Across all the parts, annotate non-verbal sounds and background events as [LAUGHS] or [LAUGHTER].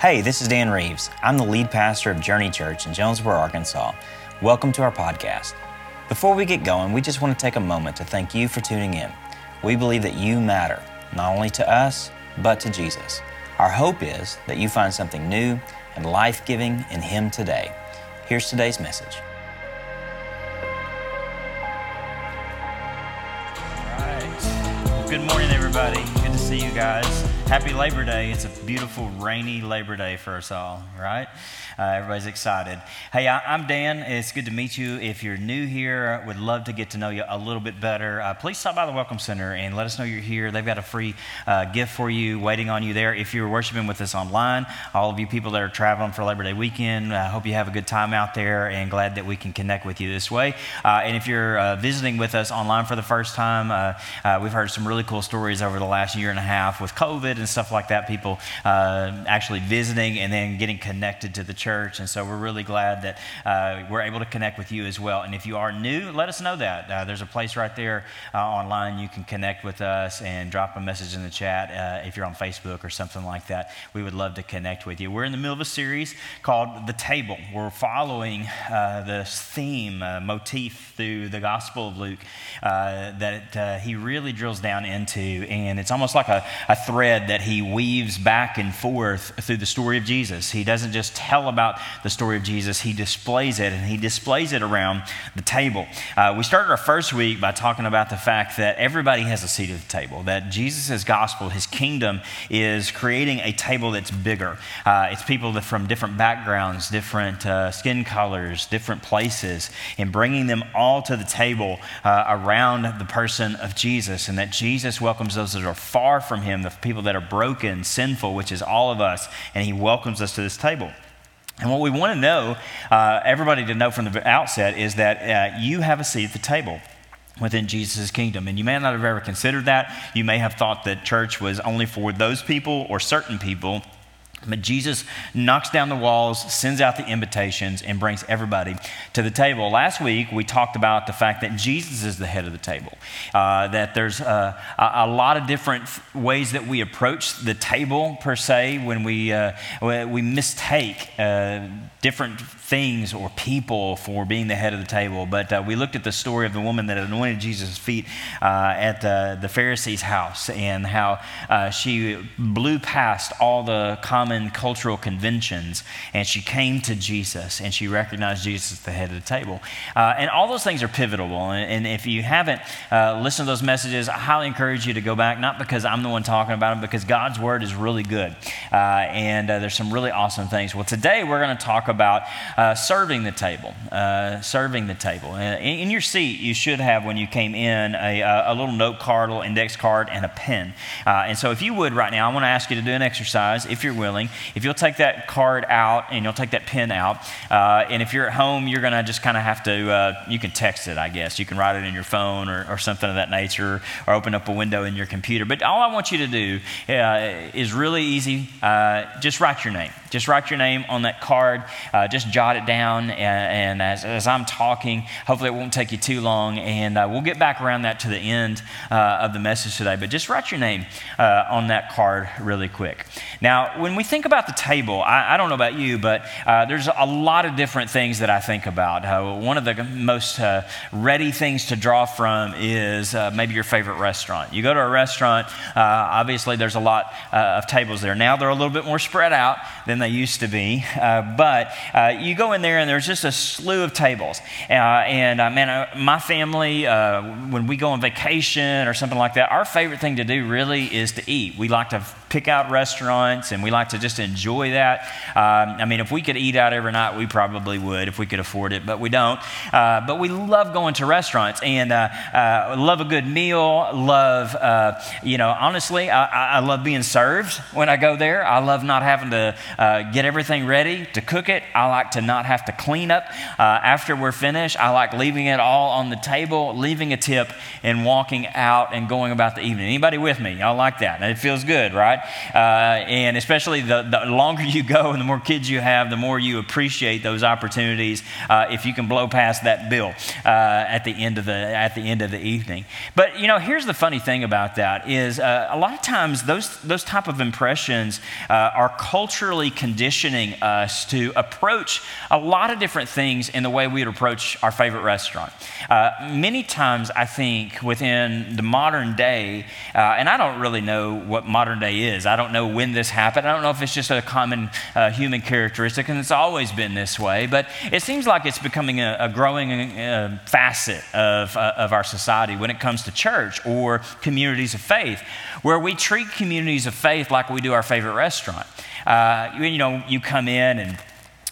Hey, this is Dan Reeves. I'm the lead pastor of Journey Church in Jonesboro, Arkansas. Welcome to our podcast. Before we get going, we just want to take a moment to thank you for tuning in. We believe that you matter, not only to us, but to Jesus. Our hope is that you find something new and life giving in Him today. Here's today's message. All right. Good morning, everybody. Good to see you guys. Happy Labor Day. It's a beautiful, rainy Labor Day for us all, right? Uh, everybody's excited. Hey, I, am Dan. It's good to meet you. If you're new here, would love to get to know you a little bit better. Uh, please stop by the Welcome Center and let us know you're here. They've got a free uh, gift for you waiting on you there. If you're worshiping with us online, all of you people that are traveling for Labor Day weekend, I hope you have a good time out there and glad that we can connect with you this way. Uh, and if you're uh, visiting with us online for the first time, uh, we've heard some really cool stories over the last year and a half with COVID and stuff like that. People actually visiting and then getting connected to the church. And so we're really glad that uh, we're able to connect with you as well. And if you are new, let us know that. Uh, there's a place right there uh, online you can connect with us and drop a message in the chat uh, if you're on Facebook or something like that. We would love to connect with you. We're in the middle of a series called The Table. We're following uh, this theme, uh, motif through the Gospel of Luke that he really drills down into. And it's almost like a, a thread that he weaves back and forth through the story of Jesus. He doesn't just tell about the story of Jesus, he displays it, and he displays it around the table. Uh, we started our first week by talking about the fact that everybody has a seat at the table, that Jesus' gospel, his kingdom, is creating a table that's bigger. Uh, it's people that from different backgrounds, different uh, skin colors, different places, and bringing them all to the table uh, around the person of Jesus, and that Jesus welcomes those that are far from him, the people that are broken, sinful, which is all of us, and he welcomes us to this table. And what we want to know, uh, everybody to know from the outset, is that uh, you have a seat at the table within Jesus' kingdom. And you may not have ever considered that. You may have thought that church was only for those people or certain people. But Jesus knocks down the walls, sends out the invitations, and brings everybody to the table. Last week, we talked about the fact that Jesus is the head of the table, uh, that there's uh, a, lot of different ways that we approach the table, per se, when we, uh, we mistake uh, different things or people for being the head of the table. But uh, we looked at the story of the woman that anointed Jesus' feet uh, at the Pharisee's house and how she blew past all the common cultural conventions, and she came to Jesus and she recognized Jesus as the head of the table. Uh, and all those things are pivotal. And, and if you haven't uh, listened to those messages, I highly encourage you to go back, not because I'm the one talking about them, because God's word is really good. Uh, and uh, there's some really awesome things. Well, today we're going to talk about uh, serving the table. Uh, serving the table. In, in, your seat, you should have, when you came in, a, a little note card, a little index card, and a pen. and so if you would right now, I want to ask you to do an exercise, if you're willing. If you'll take that card out and you'll take that pen out, uh, and if you're at home, you're going to just kind of have to, uh, you can text it, I guess. You can write it in your phone or, or, something of that nature, or open up a window in your computer. But all I want you to do uh, is really easy. Uh, just write your name. Just write your name on that card. Uh, just jot it down. And, and as, as, I'm talking, hopefully it won't take you too long. And uh, we'll get back around that to the end of the message today. But just write your name on that card really quick. Now, when we think about the table, I, I don't know about you, but uh, there's a lot of different things that I think about. Uh, one of the most uh, ready things to draw from is uh, maybe your favorite restaurant. You go to a restaurant, uh, obviously, there's a lot uh, of tables there. Now they're a little bit more spread out than they used to be, uh, but uh, you go in there and there's just a slew of tables. Uh, and man, my family, when we go on vacation or something like that, our favorite thing to do really is to eat. We like to pick out restaurants and we like to just enjoy that. Um, I mean, if we could eat out every night, we probably would if we could afford it, but we don't. Uh, but we love going to restaurants and uh, uh, love a good meal. Love, uh, you know, honestly, I, I, love being served when I go there. I love not having to uh, get everything ready to cook it. I like to not have to clean up uh, after we're finished. I like leaving it all on the table, leaving a tip, and walking out and going about the evening. Anybody with me? Y'all like that? It feels good, right? Uh, and especially the, the longer you go and the more kids you have, the more you appreciate those opportunities uh, if you can blow past that bill uh, at the end of the at the end of the evening. But you know, here's the funny thing about that is uh, a lot of times those those type of impressions uh, are culturally conditioning us to approach a lot of different things in the way we would approach our favorite restaurant. Uh, many times, I think within the modern day, and I don't really know what modern day is. I don't know when this happened. I don't know if it's just a common uh, human characteristic, and it's always been this way. But it seems like it's becoming a, a growing uh, facet of, uh, of our society when it comes to church or communities of faith, where we treat communities of faith like we do our favorite restaurant. Uh, you know, you come in and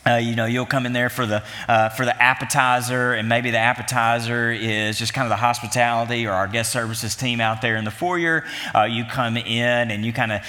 uh, you know, you'll come in there for the, uh, for the appetizer, and maybe the appetizer is just kind of the hospitality or our guest services team out there in the foyer. Uh, you come in and you kind of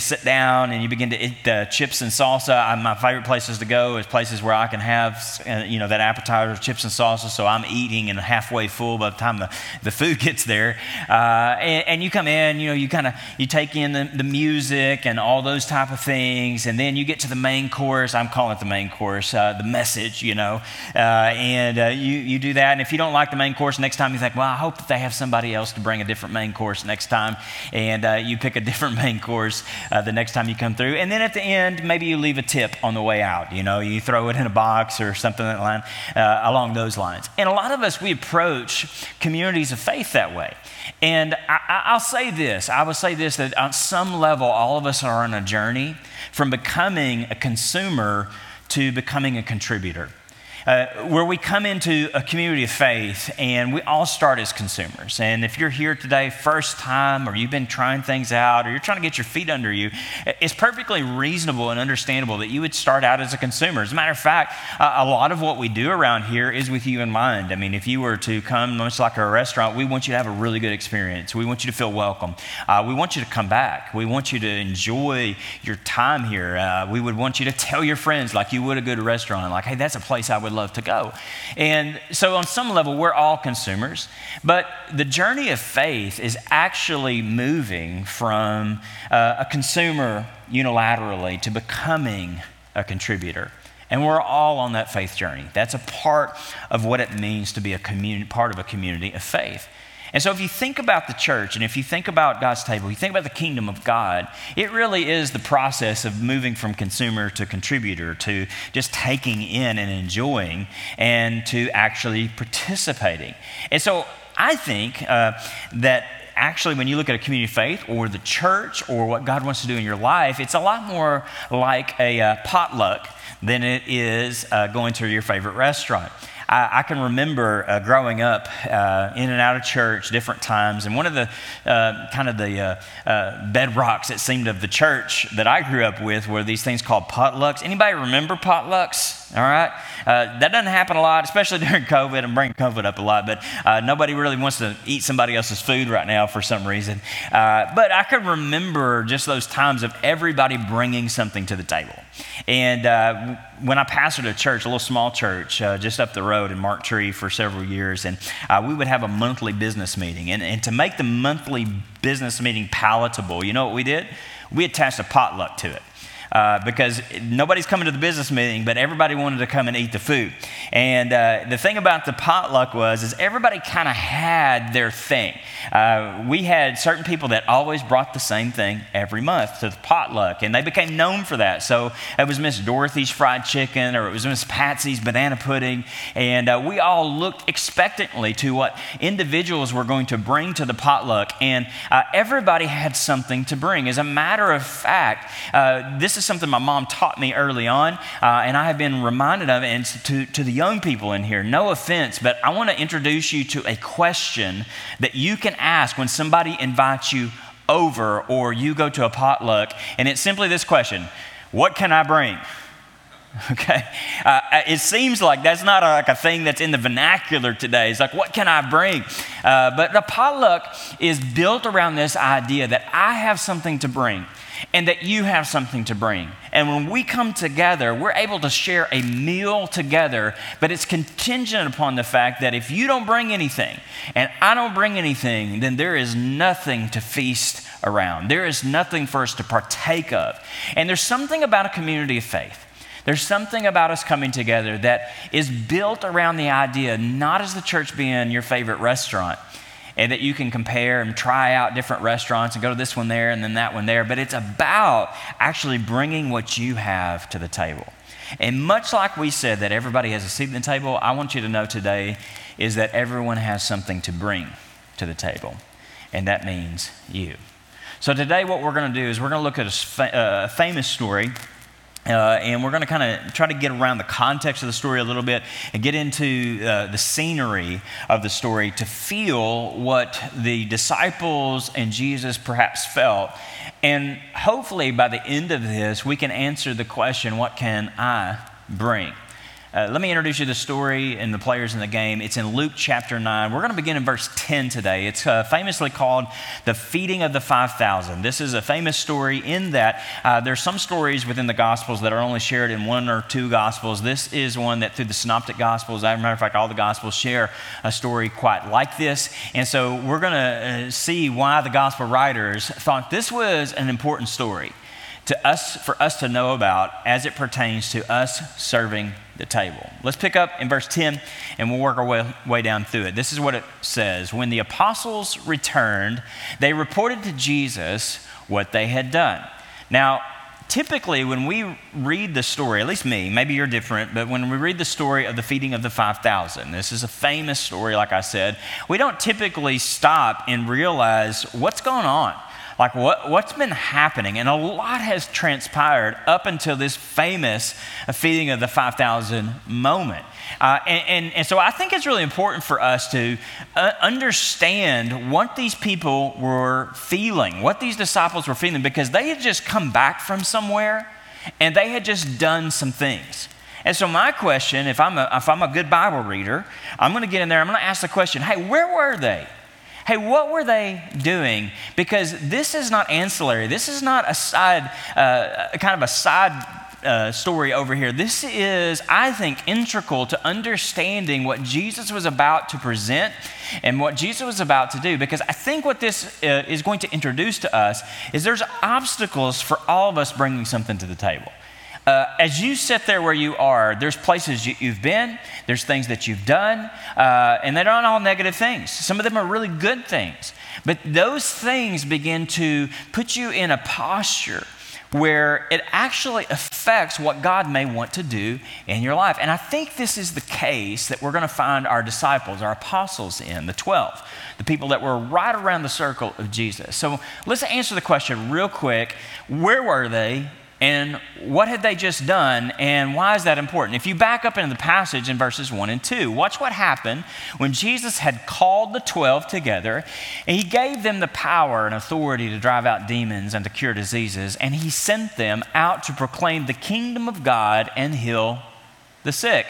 sit down and you begin to eat the chips and salsa. I, my favorite places to go is places where I can have, uh, you know, that appetizer, of chips and salsa, so I'm eating and halfway full by the time the, the food [LAUGHS] gets there. Uh, and, and, you come in, you know, you kind of, you take in the, the music and all those type of things, and then you get to the main course. I'm calling it the main course course, uh, the message, you know, uh, and uh, you, you do that. And if you don't like the main course, next time you think, well, I hope that they have somebody else to bring a different main course next time. And uh, you pick a [LAUGHS] different main course uh, the next time you come through. And then at the end, maybe you leave a tip on the way out. You know, you throw it in a box or something that line, uh, along those lines. And a lot of us, we approach communities of faith that way. And I, will say this I will say this that on some level, all of us are on a journey from becoming a consumer to becoming a contributor uh, where we come into a community of faith and we all start as consumers. And if you're here today, first time, or you've been trying things out, or you're trying to get your feet under you, it's perfectly reasonable and understandable that you would start out as a consumer. As a matter of fact, a lot of what we do around here is with you in mind. I mean, if you were to come, much like a restaurant, we want you to have a really good experience. We want you to feel welcome. Uh, we want you to come back. We want you to enjoy your time here. Uh, we would want you to tell your friends, like you would a good restaurant, like, hey, that's a place I would love to go. And so, on some level, we're all consumers, but the journey of faith is actually moving from uh, a consumer unilaterally to becoming a contributor. And we're all on that faith journey. That's a part of what it means to be a community, part of a community of faith. And so, if you think about the church and if you think about God's table, you think about the kingdom of God, it really is the process of moving from consumer to contributor to just taking in and enjoying and to actually participating. And so, I think uh, that actually, when you look at a community of faith or the church or what God wants to do in your life, it's a lot more like a uh, potluck than it is uh, going to your favorite restaurant. I, I can remember uh, growing up uh, in and out of church different times, and one of the uh, kind of the uh, uh, bedrocks, it seemed, of the church that I grew up with were these things called potlucks. Anybody remember potlucks? All right? Uh, that doesn't happen a lot, especially [LAUGHS] during COVID. I'm bringing COVID up a lot, but uh, nobody really wants to eat somebody else's food right now for some reason. Uh, but I can remember just those times of everybody bringing something to the table. And uh, when I pastored a church, a little small church uh, just up the road in Marked Tree for several years, and uh, we would have a monthly business meeting. And, and to make the monthly business meeting palatable, you know what we did? We attached a potluck to it uh, because nobody's coming to the business meeting, but everybody wanted to come and eat the food. And uh, the thing about the potluck was, is everybody kind of had their thing. Uh, we had certain people that always brought the same thing every month to the potluck, and they became known for that. So it was Miss Dorothy's fried chicken, or it was Miss Patsy's banana pudding, and uh, we all looked expectantly to what individuals were going to bring to the potluck, and uh, everybody had something to bring. As a matter of fact, uh, this is something my mom taught me early on, uh, and I have been reminded of it. And to, to the young people in here, no offense, but I want to introduce you to a question that you can ask when somebody invites you over or you go to a potluck. And it's simply this question What can I bring? [LAUGHS] Okay, uh, it seems like that's not a, like a thing that's in the vernacular today. It's like, what can I bring? Uh, but the potluck is built around this idea that I have something to bring and that you have something to bring. And when we come together, we're able to share a meal together, but it's contingent upon the fact that if you don't bring anything and I don't bring anything, then there is nothing to feast around. There is nothing for us to partake of. And there's something about a community of faith. There's something about us coming together that is built around the idea, not as the church being your favorite restaurant, and that you can compare and try out different restaurants and go to this one there and then that one there, but it's about actually bringing what you have to the table. And much like we said that everybody has a seat at the table, I want you to know today is that everyone has something to bring to the table, and that means you. So today, what we're going to do is we're going to look at a uh, famous story. Uh, and we're going to kind of try to get around the context of the story a little bit and get into uh, the scenery of the story to feel what the disciples and Jesus perhaps felt. And hopefully, by the end of this, we can answer the question what can I bring? Uh, let me introduce you to the story and the players in the game. It's in Luke chapter 9. We're going to begin in verse 10 today. It's uh, famously called the feeding of the 5,000. This is a famous story in that uh, there's some stories within the Gospels that are only shared in one or two Gospels. This is one that through the Synoptic Gospels, as a matter of fact, all the Gospels share a story quite like this. And so we're going to uh, see why the Gospel writers thought this was an important story to us, for us to know about as it pertains to us serving the table. Let's pick up in verse 10 and we'll work our way, way, down through it. This is what it says When the apostles returned, they reported to Jesus what they had done. Now, typically, when we read the story, at least me, maybe you're different, but when we read the story of the feeding of the 5,000, this is a famous story, like I said, we don't typically stop and realize what's going on like what, what's been happening. And a lot has transpired up until this famous feeding of the 5,000 moment. Uh, and, and, and, so I think it's really important for us to uh, understand what these people were feeling, what these disciples were feeling, because they had just come back from somewhere and they had just done some things. And so, my question, if I'm a, if I'm a good Bible reader, I'm going to get in there, I'm going to ask the question hey, where were they? Hey, what were they doing? Because this is not ancillary. This is not a side, uh, kind of a side uh, story over here. This is, I think, integral to understanding what Jesus was about to present and what Jesus was about to do. Because I think what this uh, is going to introduce to us is there's obstacles for all of us bringing something to the table. Uh, as you sit there where you are, there's places you, have been, there's things that you've done, uh, and they're not all negative things. Some of them are really good things. But those things begin to put you in a posture where it actually affects what God may want to do in your life. And I think this is the case that we're going to find our disciples, our apostles in, the 12, the people that were right around the circle of Jesus. So let's answer the question real quick where were they and what had they just done, and why is that important? If you back up into the passage in verses 1 and 2, watch what happened when Jesus had called the 12 together, and he gave them the power and authority to drive out demons and to cure diseases, and he sent them out to proclaim the kingdom of God and heal the sick.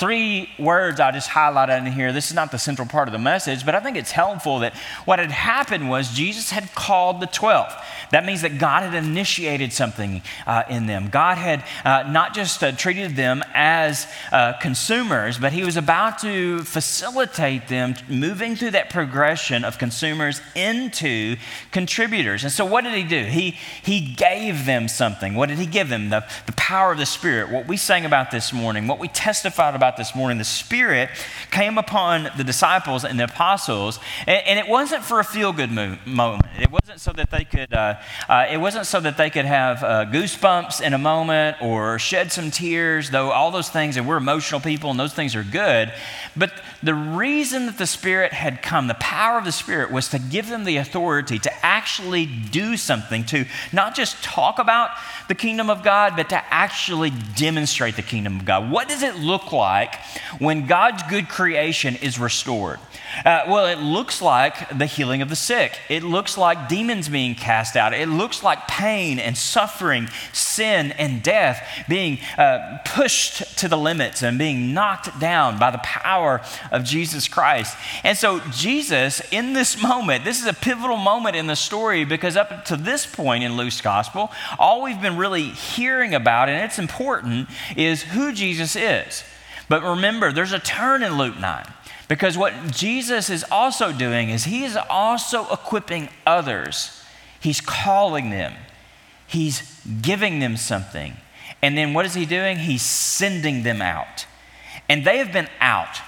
Three words I just highlighted in here. This is not the central part of the message, but I think it's helpful that what had happened was Jesus had called the 12. That means that God had initiated something uh, in them. God had uh, not just uh, treated them as uh, consumers, but He was about to facilitate them moving through that progression of consumers into contributors. And so, what did He do? He, he gave them something. What did He give them? The, the power of the Spirit. What we sang about this morning, what we testified about this morning, the Spirit came upon the disciples and the apostles, and, and it wasn't for a feel good moment. It wasn't so that they could uh, uh, it wasn't so that they could have uh, goosebumps in a moment or shed some tears, though all those things, and we're emotional people and those things are good. But the reason that the Spirit had come, the power of the Spirit, was to give them the authority to actually do something, to not just talk about the kingdom of God, but to actually demonstrate the kingdom of God. What does it look like when God's good creation is restored? Uh, well, it looks like the healing of the sick. It looks like demons being cast out. It looks like pain and suffering, sin and death being uh, pushed to the limits and being knocked down by the power of Jesus Christ. And so, Jesus, in this moment, this is a pivotal moment in the story because up to this point in Luke's gospel, all we've been really hearing about, and it's important, is who Jesus is. But remember, there's a turn in Luke 9. Because what Jesus is also doing is he is also equipping others He's calling them, He's giving them something. And then what is He doing? He's sending them out. And they have been out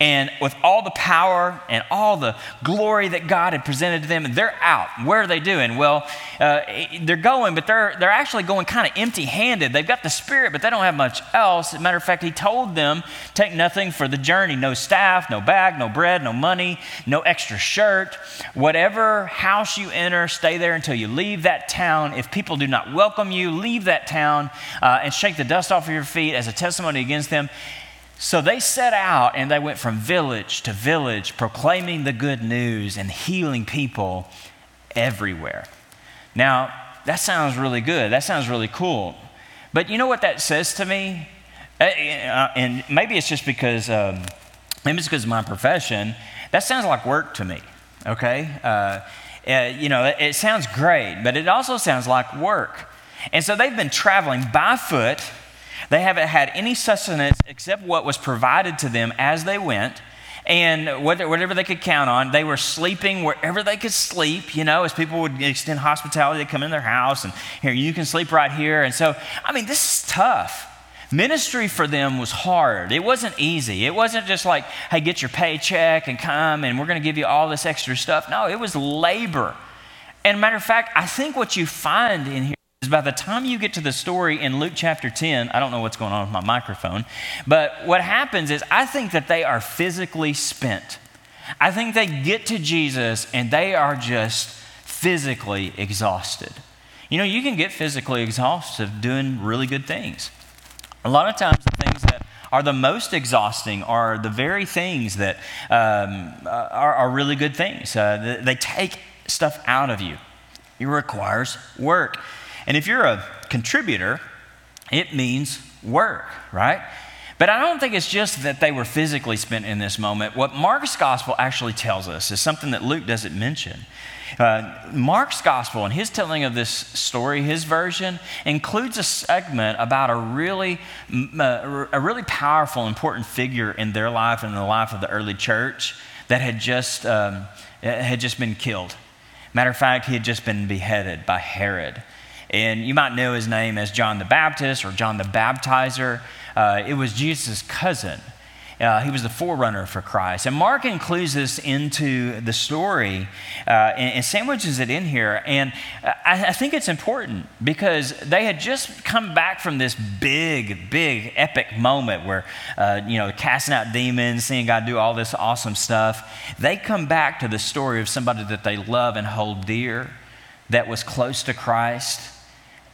and with all the power and all the glory that God had presented to them, and they're out. Where are they doing? Well, uh, they're going, but they're, they're actually going kind of empty handed. They've got the Spirit, but they don't have much else. As a matter of fact, He told them, take nothing for the journey no staff, no bag, no bread, no money, no extra shirt. Whatever house you enter, stay there until you leave that town. If people do not welcome you, leave that town uh, and shake the dust off of your feet as a testimony against them. So they set out and they went from village to village, proclaiming the good news and healing people everywhere. Now, that sounds really good. That sounds really cool. But you know what that says to me? Uh, uh, and maybe it's just because, um, maybe it's because of my profession. That sounds like work to me, okay? Uh, uh, you know, it, it sounds great, but it also sounds like work. And so they've been traveling by foot they haven't had any sustenance except what was provided to them as they went. And whatever they could count on, they were sleeping wherever they could sleep. You know, as people would extend hospitality, they'd come in their house and here, you can sleep right here. And so, I mean, this is tough. Ministry for them was hard. It wasn't easy. It wasn't just like, hey, get your paycheck and come and we're going to give you all this extra stuff. No, it was labor. And matter of fact, I think what you find in here is by the time you get to the story in Luke chapter 10, I don't know what's going on with my microphone, but what happens is I think that they are physically spent. I think they get to Jesus and they are just physically exhausted. You know, you can get physically exhausted doing really good things. A lot of times, the things that are the most exhausting are the very things that um, are, are, really good things. Uh, they take stuff out of you. It requires work. And if you're a contributor, it means work, right? But I don't think it's just that they were physically spent in this moment. What Mark's gospel actually tells us is something that Luke doesn't mention. Uh, Mark's gospel and his telling of this story, his version, includes a segment about a really, uh, a really powerful, important figure in their life and in the life of the early church that had just, um, had just been killed. Matter of fact, he had just been beheaded by Herod. And you might know his name as John the Baptist or John the Baptizer. Uh, it was Jesus' cousin. Uh, he was the forerunner for Christ. And Mark includes this into the story uh, and, and, sandwiches it in here. And I, I, think it's important because they had just come back from this big, big, epic moment where, uh, you know, casting out demons, seeing God do all this awesome stuff. They come back to the story of somebody that they love and hold dear, that was close to Christ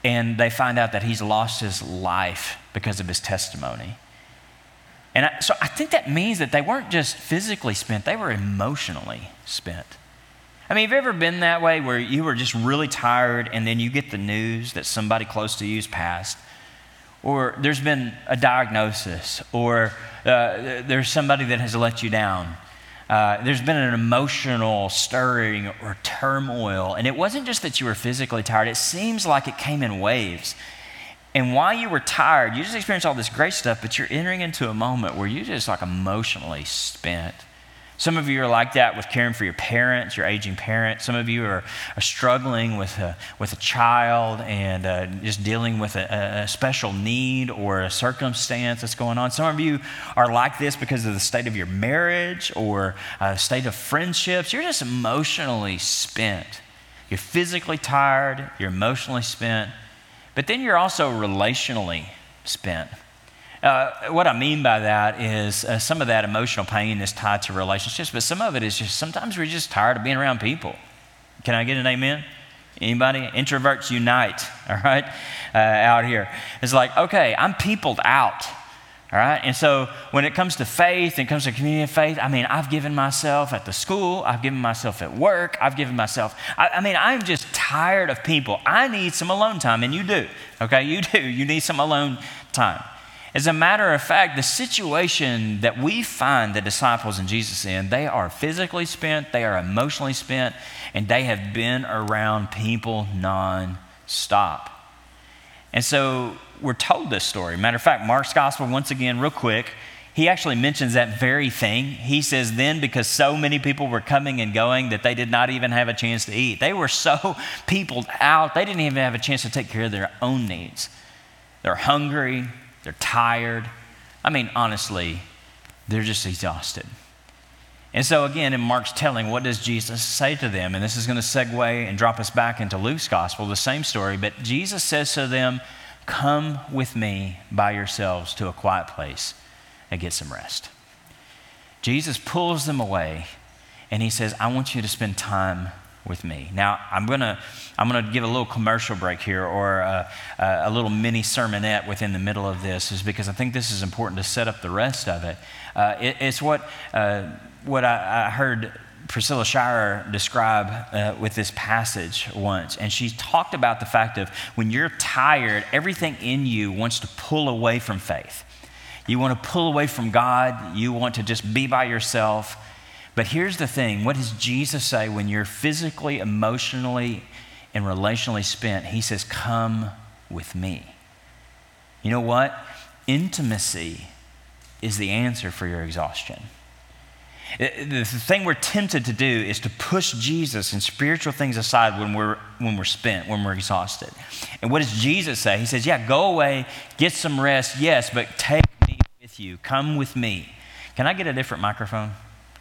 and they find out that he's lost his life because of his testimony. And I, so I think that means that they weren't just physically spent, they were emotionally spent. I mean, have you ever been that way where you were just really tired and then you get the news that somebody close to you's passed? Or there's been a diagnosis, or uh, there's somebody that has let you down. Uh, there's been an emotional stirring or turmoil. And it wasn't just that you were physically tired, it seems like it came in waves. And while you were tired, you just experienced all this great stuff, but you're entering into a moment where you're just like emotionally spent. Some of you are like that with caring for your parents, your aging parents. Some of you are, are struggling with a, with a child and uh, just dealing with a, a, special need or a circumstance that's going on. Some of you are like this because of the state of your marriage or a state of friendships. You're just emotionally spent. You're physically tired, you're emotionally spent, but then you're also relationally spent. Uh, what I mean by that is uh, some of that emotional pain is tied to relationships, but some of it is just sometimes we're just tired of being around people. Can I get an amen? Anybody? Introverts unite, [LAUGHS] all right, uh, out here. It's like, okay, I'm peopled out, all right? And so when it comes to faith and comes to community of faith, I mean, I've given myself at the school, I've given myself at work, I've given myself, I, I mean, I'm just tired of people. I need some alone time, and you do, okay? You do. You need some alone time. As a matter of fact, the situation that we find the disciples and Jesus in, they are physically spent, they are emotionally spent, and they have been around people non-stop. And so we're told this story. Matter of fact, Mark's gospel, once again, real quick, he actually mentions that very thing. He says, then because so many people were coming and going that they did not even have a chance to eat. They were so [LAUGHS] peopled out, they didn't even have a chance to take care of their own needs. They're hungry, they're tired. I mean, honestly, they're just exhausted. And so, again, in Mark's telling, what does Jesus say to them? And this is going to segue and drop us back into Luke's gospel, the same story. But Jesus says to them, Come with me by yourselves to a quiet place and get some rest. Jesus pulls them away and he says, I want you to spend time with me. Now, I'm going to I'm to give a little commercial break here or a, a, little mini sermonette within the middle of this, is because I think this is important to set up the rest of it. Uh, it it's what, uh, what I, I, heard Priscilla Shirer describe uh, with this passage once. And she talked about the fact of when you're tired, everything in you wants to pull away from faith. You want to pull away from God, you want to just be by yourself. But here's the thing what does Jesus say when you're physically, emotionally, and relationally spent? He says, Come with me. You know what? Intimacy is the answer for your exhaustion. The thing we're tempted to do is to push Jesus and spiritual things aside when we're, when we're spent, when we're exhausted. And what does Jesus say? He says, Yeah, go away, get some rest, yes, but take me with you. Come with me. Can I get a different microphone?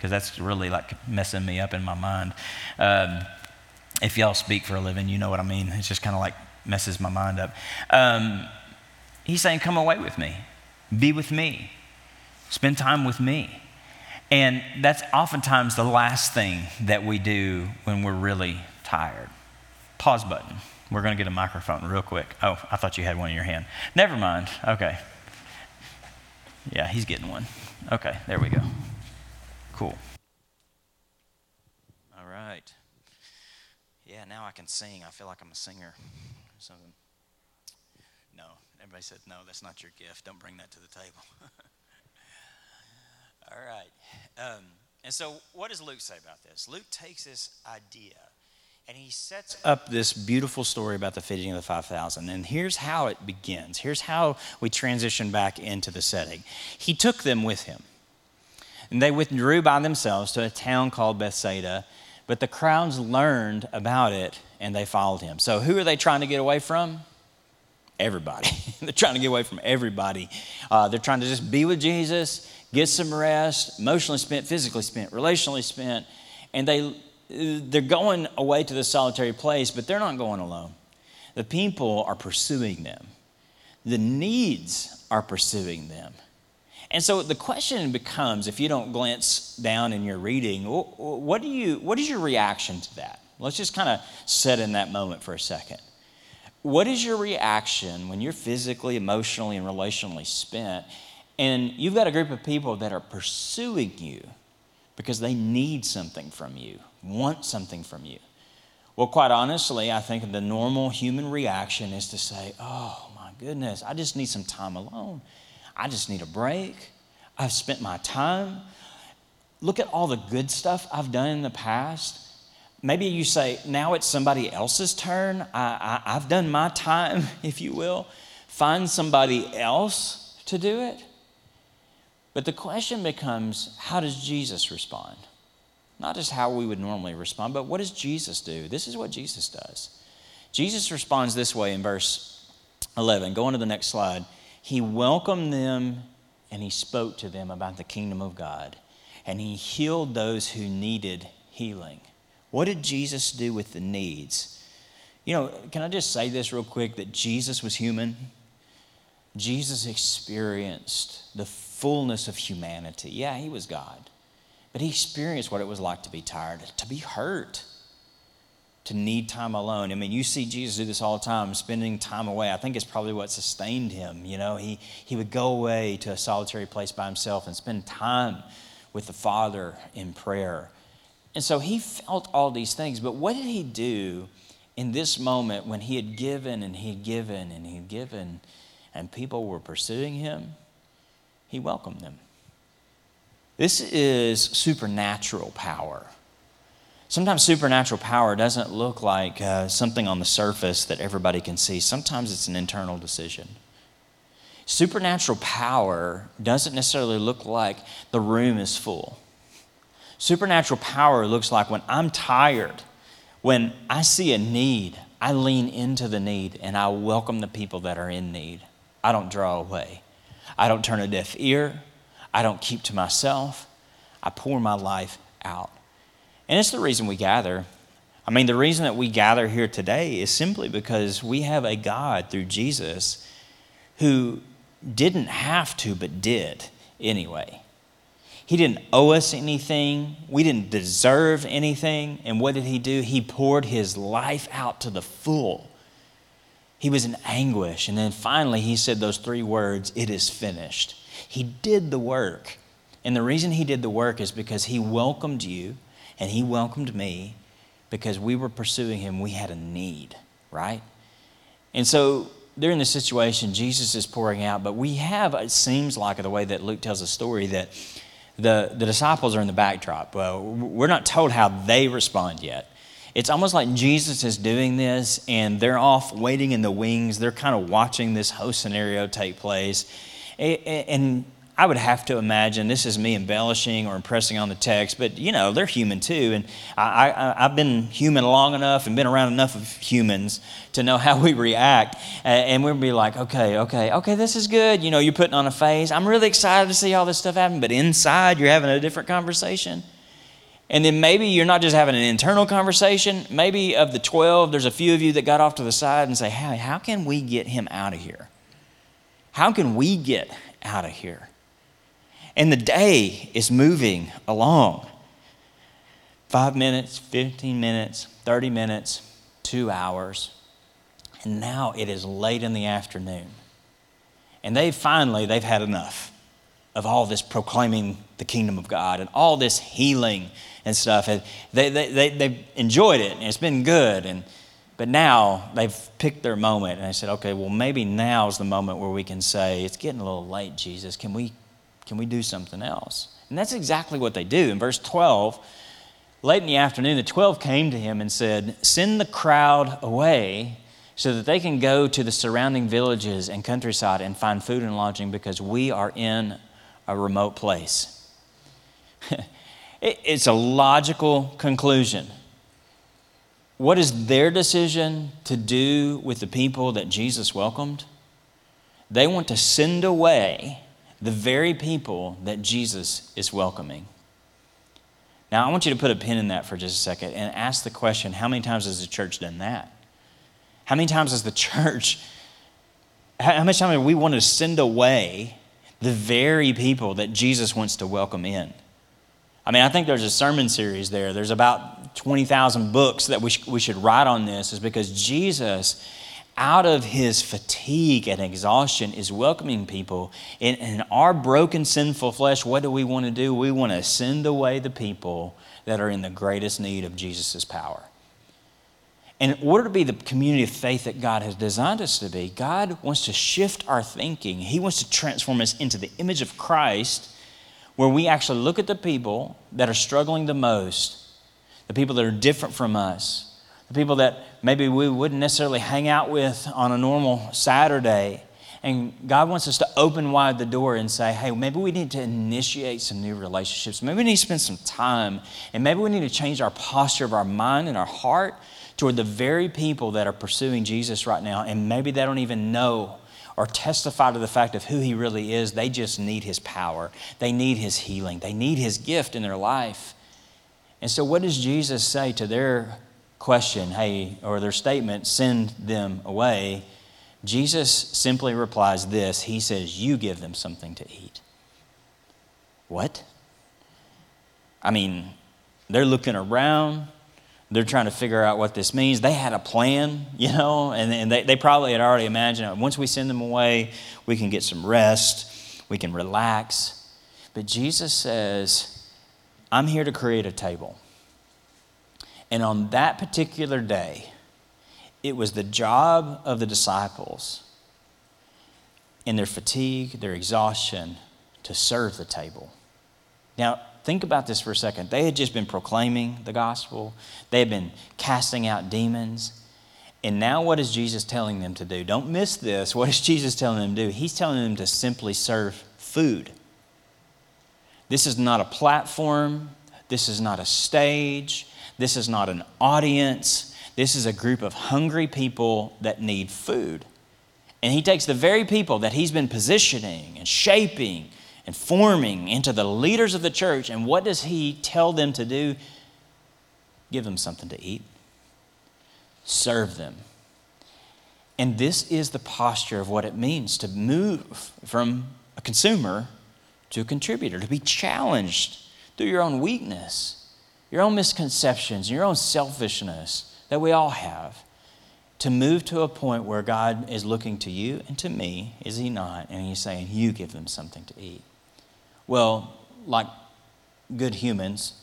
Because that's really like messing me up in my mind. Um, if y'all speak for a living, you know what I mean. It's just kind of like messes my mind up. Um, he's saying, Come away with me, be with me, spend time with me. And that's oftentimes the last thing that we do when we're really tired. Pause button. We're going to get a microphone real quick. Oh, I thought you had one in your hand. Never mind. Okay. Yeah, he's getting one. Okay, there we go. Cool. All right. Yeah, now I can sing. I feel like I'm a singer. Something. No, everybody said no. That's not your gift. Don't bring that to the table. [LAUGHS] All right. Um, and so, what does Luke say about this? Luke takes this idea and he sets up this beautiful story about the feeding of the 5,000. And here's how it begins. Here's how we transition back into the setting. He took them with him. And they withdrew by themselves to a town called Bethsaida. But the crowds learned about it and they followed him. So, who are they trying to get away from? Everybody. [LAUGHS] they're trying to get away from everybody. Uh, they're trying to just be with Jesus, get some rest, emotionally spent, physically spent, relationally spent. And they, they're going away to the solitary place, but they're not going alone. The people are pursuing them, the needs are pursuing them. And so the question becomes if you don't glance down in your reading, what, do you, what is your reaction to that? Let's just kind of sit in that moment for a second. What is your reaction when you're physically, emotionally, and relationally spent, and you've got a group of people that are pursuing you because they need something from you, want something from you? Well, quite honestly, I think the normal human reaction is to say, Oh my goodness, I just need some time alone. I just need a break. I've spent my time. Look at all the good stuff I've done in the past. Maybe you say, now it's somebody else's turn. I, I, I've done my time, [LAUGHS] if you will. Find somebody else to do it. But the question becomes how does Jesus respond? Not just how we would normally respond, but what does Jesus do? This is what Jesus does. Jesus responds this way in verse 11. Go on to the next slide. He welcomed them and he spoke to them about the kingdom of God. And he healed those who needed healing. What did Jesus do with the needs? You know, can I just say this real quick that Jesus was human? Jesus experienced the fullness of humanity. Yeah, he was God, but he experienced what it was like to be tired, to be hurt, to need time alone. I mean, you see Jesus do this all the time, spending time away. I think it's probably what sustained him. You know, he, he would go away to a solitary place by himself and spend time with the Father in prayer. And so he felt all these things. But what did he do in this moment when he had given and he had given and he had given and people were pursuing him? He welcomed them. This is supernatural power. Sometimes supernatural power doesn't look like uh, something on the surface that everybody can see. Sometimes it's an internal decision. Supernatural power doesn't necessarily look like the room is full. Supernatural power looks like when I'm tired, when I see a need, I lean into the need and I welcome the people that are in need. I don't draw away. I don't turn a deaf ear. I don't keep to myself. I pour my life out. And it's the reason we gather. I mean, the reason that we gather here today is simply because we have a God through Jesus who didn't have to, but did anyway. He didn't owe us anything. We didn't deserve anything. And what did he do? He poured his life out to the full. He was in anguish. And then finally, he said those three words It is finished. He did the work. And the reason he did the work is because he welcomed you and he welcomed me because we were pursuing him. We had a need, right? And so during the situation, Jesus is pouring out, but we have, it seems like, the way that Luke tells the story, that the, the disciples are in the backdrop. Well, we're not told how they respond yet. It's almost like Jesus is doing this and they're off waiting in the wings. They're kind of watching this whole scenario take place. And I would have to imagine this is me embellishing or impressing on the text, but you know, they're human too. And I, have been human long enough and been around enough of humans to know how we react. And we'll be like, okay, okay, okay, this is good. You know, you're putting on a face. I'm really excited to see all this stuff happen, but inside you're having a different conversation. And then maybe you're not just having an internal conversation. Maybe of the 12, there's a few of you that got off to the side and say, hey, how can we get him out of here? How can we get out of here? And the day is moving along. Five minutes, 15 minutes, 30 minutes, two hours. And now it is late in the afternoon. And they finally, they've had enough of all this proclaiming the kingdom of God and all this healing and stuff. And they, they, they, they've enjoyed it and it's been good. And, but now they've picked their moment and they said, okay, well, maybe now is the moment where we can say, it's getting a little late, Jesus. Can we can we do something else? And that's exactly what they do. In verse 12, late in the afternoon, the 12 came to him and said, Send the crowd away so that they can go to the surrounding villages and countryside and find food and lodging because we are in a remote place. [LAUGHS] it's a logical conclusion. What is their decision to do with the people that Jesus welcomed? They want to send away the very people that Jesus is welcoming. Now, I want you to put a pin in that for just a second and ask the question how many times has the church done that? How many times has the [LAUGHS] church, how much time have we want to send away the very people that Jesus wants to welcome in? I mean, I think there's a sermon series there. There's about 20,000 books that we, sh- we should write on this, is because Jesus out of his fatigue and exhaustion is welcoming people. In, in, our broken, sinful flesh, what do we want to do? We want to send away the people that are in the greatest need of Jesus' power. And in order to be the community of faith that God has designed us to be, God wants to shift our thinking. He wants to transform us into the image of Christ, where we actually look at the people that are struggling the most, the people that are different from us, the people that maybe we wouldn't necessarily hang out with on a normal Saturday. And God wants us to open wide the door and say, hey, maybe we need to initiate some new relationships. Maybe we need to spend some time. And maybe we need to change our posture of our mind and our heart toward the very people that are pursuing Jesus right now. And maybe they don't even know or testify to the fact of who He really is. They just need His power, they need His healing, they need His gift in their life. And so, what does Jesus say to their question, hey, or their statement, send them away, Jesus simply replies this He says, You give them something to eat. What? I mean, they're looking around. They're trying to figure out what this means. They had a plan, you know, and, and they, they probably had already imagined once we send them away, we can get some rest, we can relax. But Jesus says, I'm here to create a table. And on that particular day, it was the job of the disciples in their fatigue, their exhaustion, to serve the table. Now, think about this for a second. They had just been proclaiming the gospel, they had been casting out demons. And now, what is Jesus telling them to do? Don't miss this. What is Jesus telling them to do? He's telling them to simply serve food. This is not a platform, this is not a stage, this is not an audience. This is a group of hungry people that need food. And he takes the very people that he's been positioning and shaping and forming into the leaders of the church, and what does he tell them to do? Give them something to eat, serve them. And this is the posture of what it means to move from a consumer to a contributor, to be challenged through your own weakness, your own misconceptions, your own selfishness that we all have to move to a point where God is looking to you and to me, is He not? And He's saying, You give them something to eat. Well, like good humans,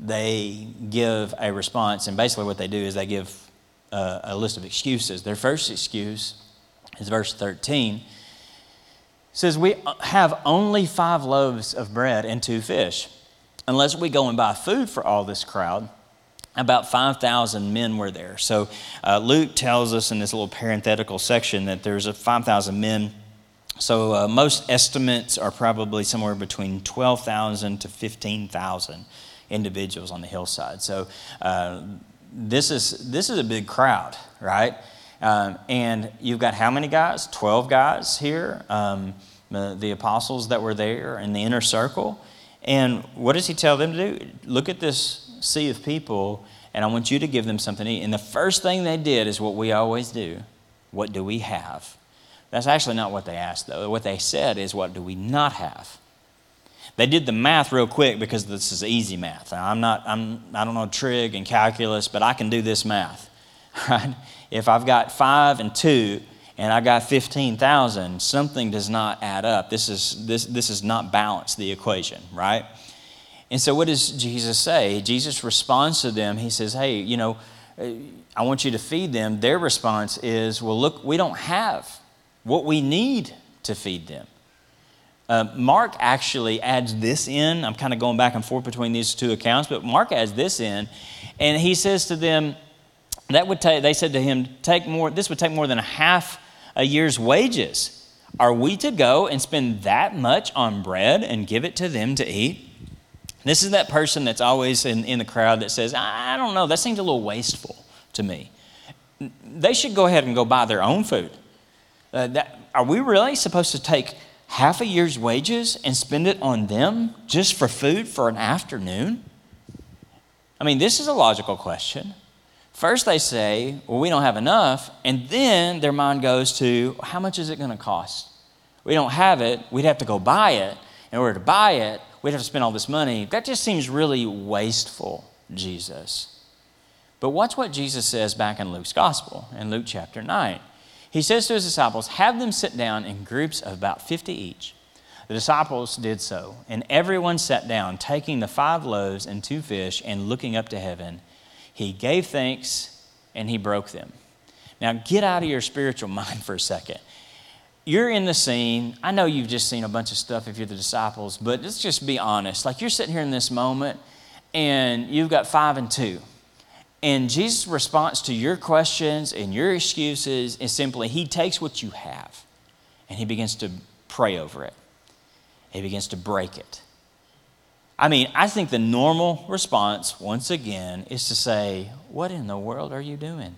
they give a response, and basically what they do is they give a, a list of excuses. Their first excuse is verse 13. Says, We have only five loaves of bread and two fish. Unless we go and buy food for all this crowd, about 5,000 men were there. So uh, Luke tells us in this little parenthetical section that there's a 5,000 men. So uh, most estimates are probably somewhere between 12,000 to 15,000 individuals on the hillside. So uh, this is this is a big crowd, right? Um, and you've got how many guys? 12 guys here, um, the apostles that were there in the inner circle. And what does he tell them to do? Look at this sea of people, and I want you to give them something to eat. And the first thing they did is what we always do What do we have? That's actually not what they asked, though. What they said is, What do we not have? They did the math real quick because this is easy math. I'm not, I'm, I don't know trig and calculus, but I can do this math, [LAUGHS] right? If I've got five and two, and I got 15,000, something does not add up. This is, this, this is not balanced, the equation, right? And so, what does Jesus say? Jesus responds to them. He says, Hey, you know, I want you to feed them. Their response is, Well, look, we don't have what we need to feed them. Uh, Mark actually adds this in. I'm kind of going back and forth between these two accounts, but Mark adds this in, and he says to them, that would take, they said to him, take more, this would take more than a half a year's wages. Are we to go and spend that much on bread and give it to them to eat? This is that person that's always in, in the crowd that says, I don't know, that seems a little wasteful to me. They should go ahead and go buy their own food. Uh, that, are we really supposed to take half a year's wages and spend it on them just for food for an afternoon? I mean, this is a logical question. First, they say, Well, we don't have enough. And then their mind goes to, How much is it going to cost? We don't have it. We'd have to go buy it. In order to buy it, we'd have to spend all this money. That just seems really wasteful, Jesus. But watch what Jesus says back in Luke's gospel, in Luke chapter 9. He says to his disciples, Have them sit down in groups of about 50 each. The disciples did so, and everyone sat down, taking the five loaves and two fish, and looking up to heaven. He gave thanks and he broke them. Now, get out of your spiritual [LAUGHS] mind for a second you're in the scene. I know you've just seen a bunch of stuff if you're the disciples, but let's just be honest. Like you're sitting here in this moment and you've got five and two. And Jesus' response to your questions and your excuses is simply He takes what you have and He begins to pray over it. He begins to break it. I mean, I think the normal response, once again, is to say, What in the world are you doing?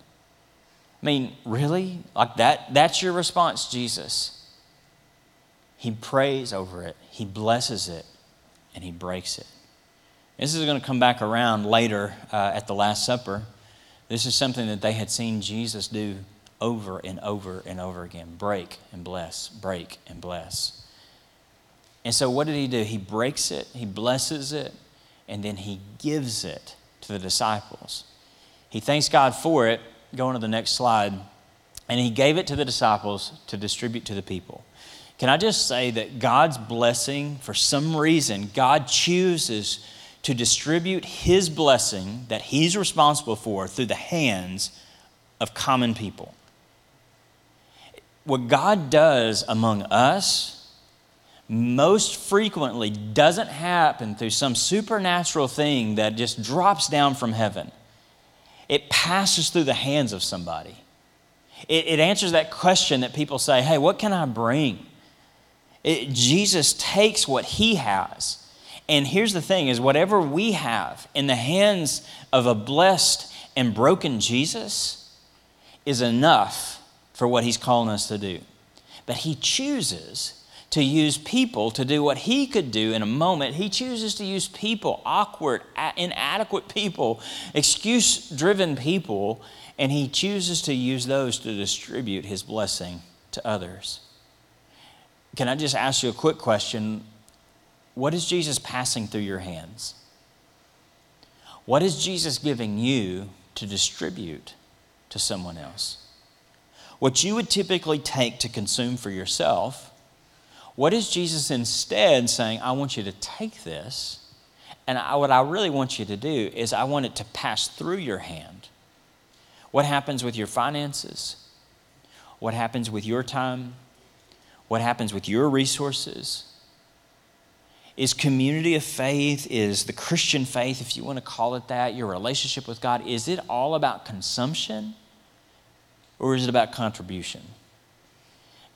I mean, really? Like that? That's your response, Jesus. He prays over it, he blesses it, and he breaks it. This is going to come back around later uh, at the Last Supper. This is something that they had seen Jesus do over and over and over again break and bless, break and bless. And so, what did he do? He breaks it, he blesses it, and then he gives it to the disciples. He thanks God for it, go on to the next slide. And he gave it to the disciples to distribute to the people. Can I just say that God's blessing, for some reason, God chooses to distribute his blessing that he's responsible for through the hands of common people. What God does among us most frequently doesn't happen through some supernatural thing that just drops down from heaven it passes through the hands of somebody. It, it answers that question that people say, hey, what can I bring? It, Jesus takes what he has. And here's the thing is whatever we have in the hands of a blessed and broken Jesus is enough for what he's calling us to do. But he chooses to use people to do what he could do in a moment. He chooses to use people, awkward, inadequate people, excuse driven people, and he chooses to use those to distribute his blessing to others. Can I just ask you a quick question? What is Jesus passing through your hands? What is Jesus giving you to distribute to someone else? What you would typically take to consume for yourself what is Jesus instead saying? I want you to take this, and I, what I really want you to do is I want it to pass through your hand. What happens with your finances? What happens with your time? What happens with your resources? Is community of faith, is the Christian faith, if you want to call it that, your relationship with God, is it all about consumption or is it about contribution?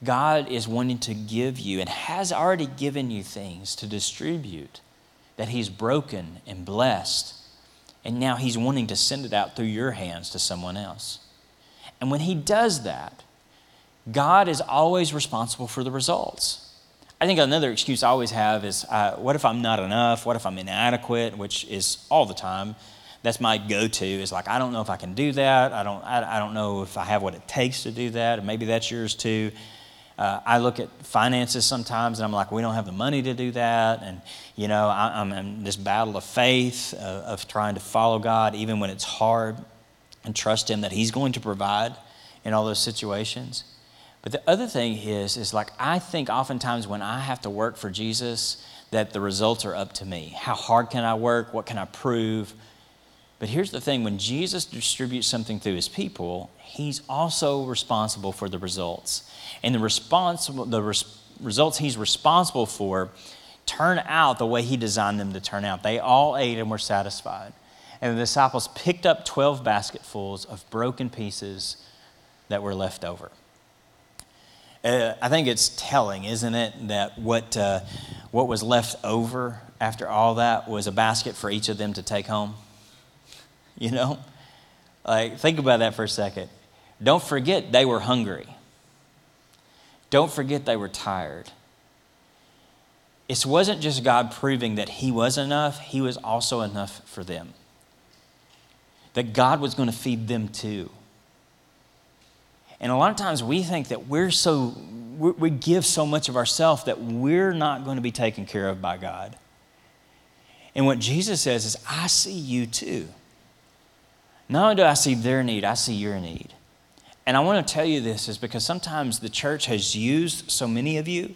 God is wanting to give you and has already given you things to distribute that He's broken and blessed. And now He's wanting to send it out through your hands to someone else. And when He does that, God is always responsible for the results. I think another excuse I always have is uh, what if I'm not enough? What if I'm inadequate? Which is all the time. That's my go to, is like, I don't know if I can do that. I don't, I, I don't know if I have what it takes to do that. And maybe that's yours too. Uh, I look at finances sometimes and I'm like, we don't have the money to do that. And, you know, I, am in this battle of faith, uh, of trying to follow God even when it's hard and trust Him that He's going to provide in all those situations. But the other thing is, is like, I think oftentimes when I have to work for Jesus, that the results are up to me. How hard can I work? What can I prove? But here's the thing when Jesus distributes something through his people, he's also responsible for the results and the, the res- results he's responsible for turn out the way he designed them to turn out. They all ate and were satisfied. And the disciples picked up 12 basketfuls of broken pieces that were left over. Uh, I think it's telling, isn't it, that what, uh, what was left over after all that was a basket for each of them to take home? [LAUGHS] You know? Like, think about that for a second. Don't forget they were hungry. Don't forget they were tired. It wasn't just God proving that He was enough, He was also enough for them. That God was going to feed them too. And a lot of times we think that we're so, we give so much of ourselves that we're not going to be taken care of by God. And what Jesus says is, I see you too. Not only do I see their need, I see your need. And I want to tell you this is because sometimes the church has used so many of you.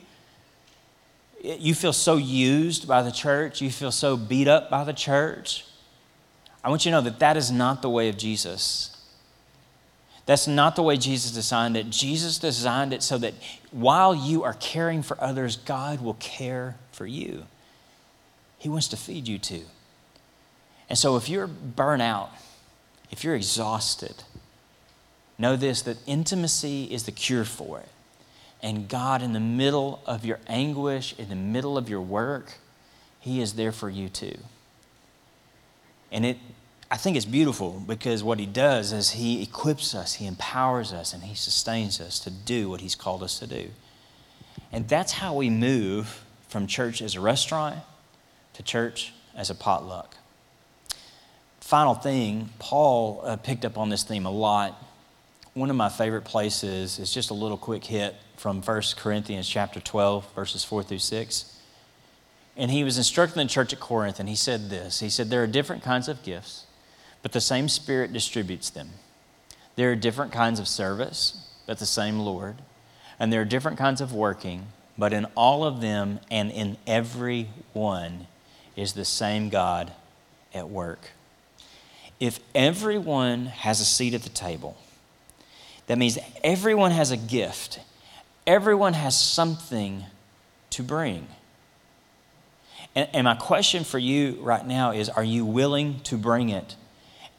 You feel so used by the church, you feel so beat up by the church. I want you to know that that is not the way of Jesus. That's not the way Jesus designed it. Jesus designed it so that while you are caring for others, God will care for you. He wants to feed you too. And so if you're burnt out, if you're exhausted, Know this that intimacy is the cure for it. And God, in the middle of your anguish, in the middle of your work, He is there for you too. And it, I think it's beautiful because what He does is He equips us, He empowers us, and He sustains us to do what He's called us to do. And that's how we move from church as a restaurant to church as a potluck. Final thing, Paul uh, picked up on this theme a lot one of my favorite places is just a little quick hit from 1 Corinthians chapter 12, verses 4 through 6. And he was instructing the church at Corinth, and he said this He said, There are different kinds of gifts, but the same Spirit distributes them. There are different kinds of service, but the same Lord. And there are different kinds of working, but in all of them and in every one is the same God at work. If everyone has a seat at the table, that means everyone has a gift, everyone has something to bring. And, and, my question for you right now is are you willing to bring it?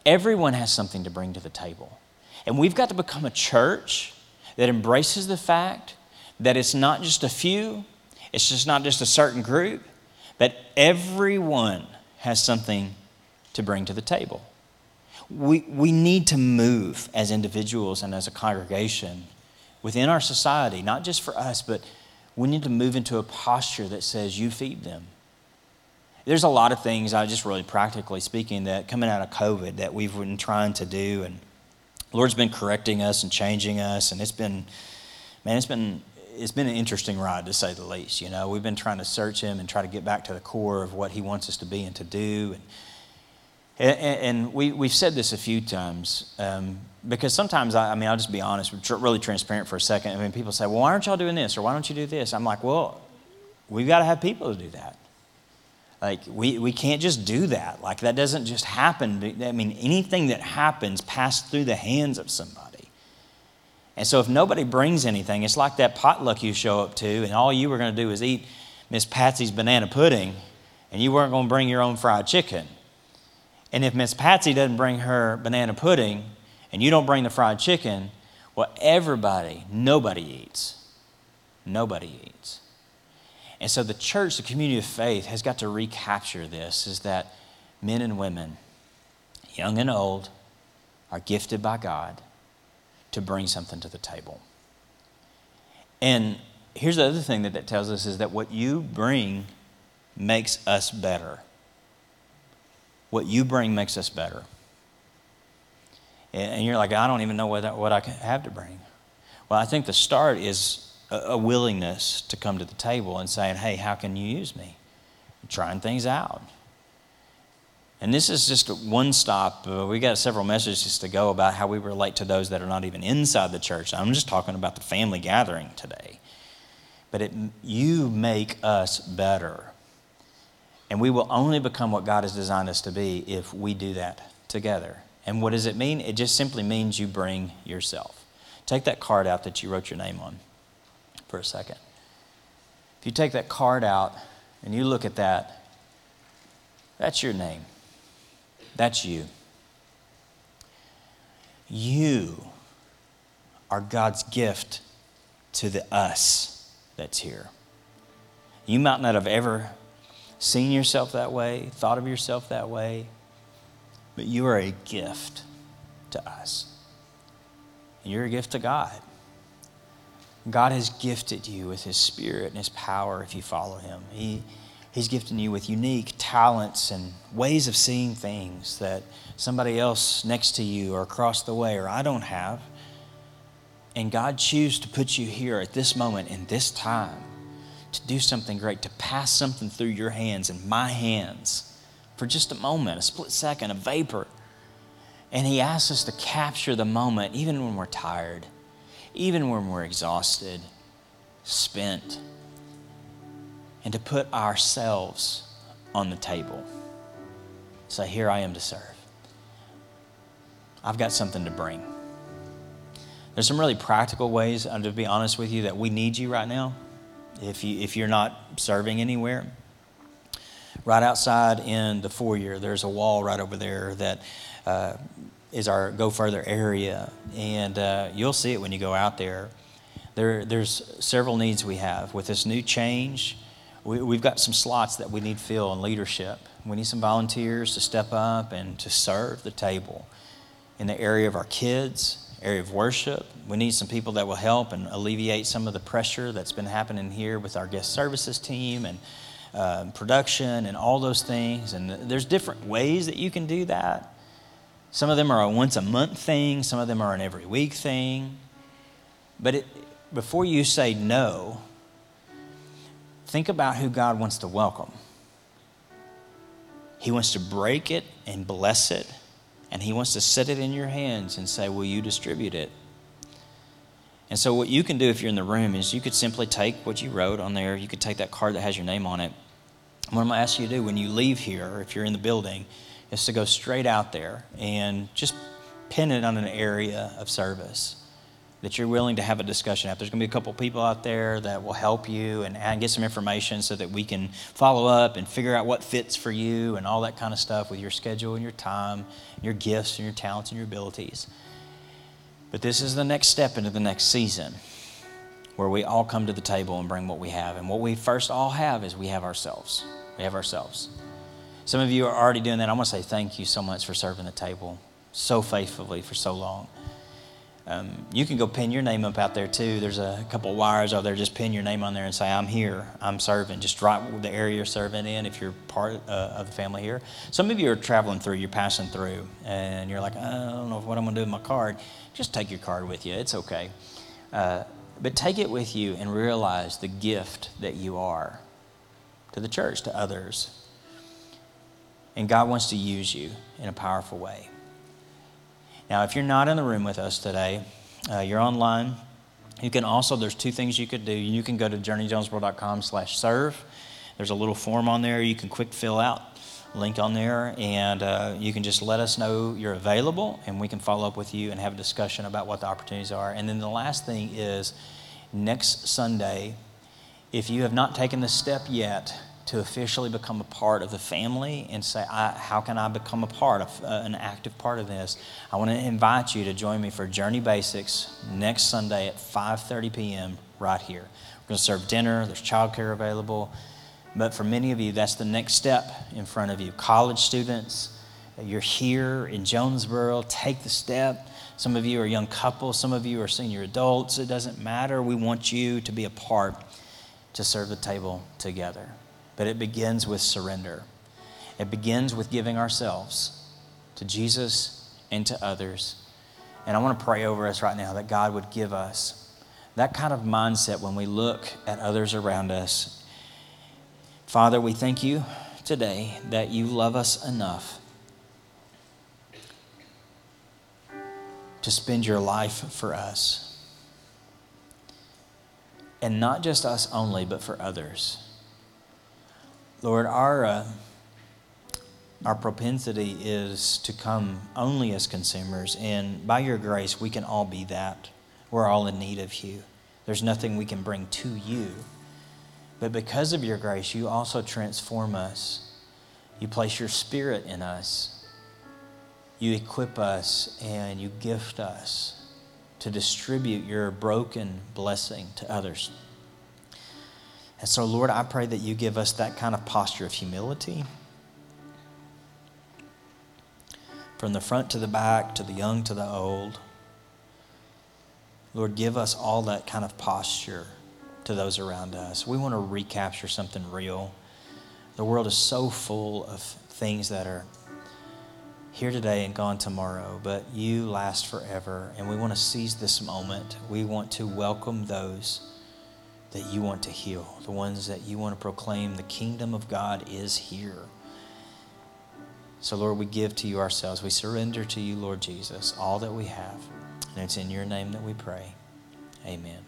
Everyone has something to bring to the table. And we've got to become a church that embraces the fact that it's not just a few, it's just not just a certain group, that everyone has something to bring to the table. We, we need to move as individuals and as a congregation within our society, not just for us, but we need to move into a posture that says, You feed them. There's a lot of things, I just really practically speaking, that coming out of COVID that we've been trying to do, and Lord's been correcting us and changing us, and it's been, man, it's been it's been an interesting ride to say the least. You know, we've been trying to search Him and try to get back to the core of what He wants us to be and to do, and and, we, we've said this a few times um, because sometimes, I, I, mean, I'll just be honest, really transparent for a second. I mean, people say, well, why aren't y'all doing this or why don't you do this? I'm like, well, we've got to have people to do that. Like, we, we can't just do that. Like, that doesn't just happen. I mean, anything that happens passed through the hands of somebody. And so, if nobody brings anything, it's like that potluck you show up to, and all you were going to do is eat Miss Patsy's banana pudding, and you weren't going to bring your own fried chicken. And if Miss Patsy doesn't bring her banana pudding, and you don't bring the fried chicken, well, everybody, nobody eats. Nobody eats. And so the church, the community of faith, has got to recapture this is that men and women, young and old, are gifted by God to bring something to the table. And here's the other thing that that tells us is that what you bring makes us better. What you bring makes us better. And you're like, I don't even know what, what I have to bring. Well, I think the start is a, willingness to come to the table and saying, hey, how can you use me? trying things out. And this is just one stop. Uh, we got several messages to go about how we relate to those that are not even inside the church. I'm just talking about the family gathering today. But it, you make us better. And we will only become what God has designed us to be if we do that together. And what does it mean? It just simply means you bring yourself. Take that card out that you wrote your name on for a second. If you take that card out and you look at that, that's your name. That's you. You are God's gift to the us that's here. You might not have ever seen yourself that way, thought of yourself that way, but you are a gift to us. And you're a gift to God. God has gifted you with His Spirit and His power if you follow Him. He, he's gifted you with unique talents and ways of seeing things that somebody else next to you or across the way or I don't have. And God chooses to put you here at this moment in this time to do something great, to pass something through your hands and my hands for just a moment, a split second, a vapor. And He asks us to capture the moment even when we're tired even when we're exhausted, spent, and to put ourselves on the table. Say, Here I am to serve. I've got something to bring. There's some really practical ways, and to be honest with you, that we need you right now. If, you, if you're not serving anywhere, right outside in the foyer, there's a wall right over there that uh, is our Go Further area, and uh, you'll see it when you go out there. There, there's several needs we have with this new change. We, we've got some slots that we need fill in leadership. We need some volunteers to step up and to serve the table in the area of our kids, area of worship. We need some people that will help and alleviate some of the pressure that's been happening here with our guest services team and uh, production and all those things. And there's different ways that you can do that. Some of them are a once a month thing, some of them are an every week thing. But it, before you say no, think about who God wants to welcome. He wants to break it and bless it, and He wants to set it in your hands and say, Will you distribute it? And so, what you can do if you're in the room is you could simply take what you wrote on there, you could take that card that has your name on it. What I'm going to ask you to do when you leave here, if you're in the building, is to go straight out there and just pin it on an area of service that you're willing to have a discussion at. There's going to be a couple people out there that will help you and, and get some information so that we can follow up and figure out what fits for you and all that kind of stuff with your schedule and your time, your gifts and your talents and your abilities. But this is the next step into the next season where we all come to the table and bring what we have. And what we first all have is we have ourselves. We have ourselves. Some of you are already doing that. I want to say thank you so much for serving the table so faithfully for so long. Um, you can go pin your name up out there too. There's a couple wires out there. Just pin your name on there and say, I'm here. I'm serving. Just write the area you're serving in if you're part uh, of the family here. Some of you are traveling through, you're passing through, and you're like, I don't know what I'm going to do with my card. Just take your card with you. It's okay. Uh, but take it with you and realize the gift that you are to the church, to others. And God wants to use you in a powerful way. Now, if you're not in the room with us today, uh, you're online. You can also, there's two things you could do. You can go to journeyjonesboro.com slash serve. There's a little form on there you can quick fill out, link on there, and uh, you can just let us know you're available, and we can follow up with you and have a discussion about what the opportunities are. And then the last thing is next Sunday, if you have not taken the step yet to officially become a part of the family and say, how can I become a part of uh, an active part of this? I want to invite you to join me for Journey Basics next Sunday at 5:30 p.m. right here. We're going to serve dinner. There's childcare available, but for many of you, that's the next step in front of you. College students, you're here in Jonesboro. Take the step. Some of you are young couples. Some of you are senior adults. It doesn't matter. We want you to be a part to serve the table together but it begins with surrender. It begins with giving ourselves to Jesus and to others. And I want to pray over us right now that God would give us that kind of mindset when we look at others around us. Father, we thank you today that you love us enough to spend your life for us. And not just us only, but for others. Lord, our, uh, our propensity is to come only as consumers, and by your grace, we can all be that. We're all in need of you. There's nothing we can bring to you. But because of your grace, you also transform us. You place your spirit in us. You equip us and you gift us to distribute your broken blessing to others. And so, Lord, I pray that you give us that kind of posture of humility. From the front to the back, to the young to the old. Lord, give us all that kind of posture to those around us. We want to recapture something real. The world is so full of things that are here today and gone tomorrow, but you last forever. And we want to seize this moment. We want to welcome those that you want to heal, the ones that you want to proclaim the kingdom of God is here. So, Lord, we give to you ourselves. We surrender to you, Lord Jesus, all that we have. And it's in your name that we pray. Amen.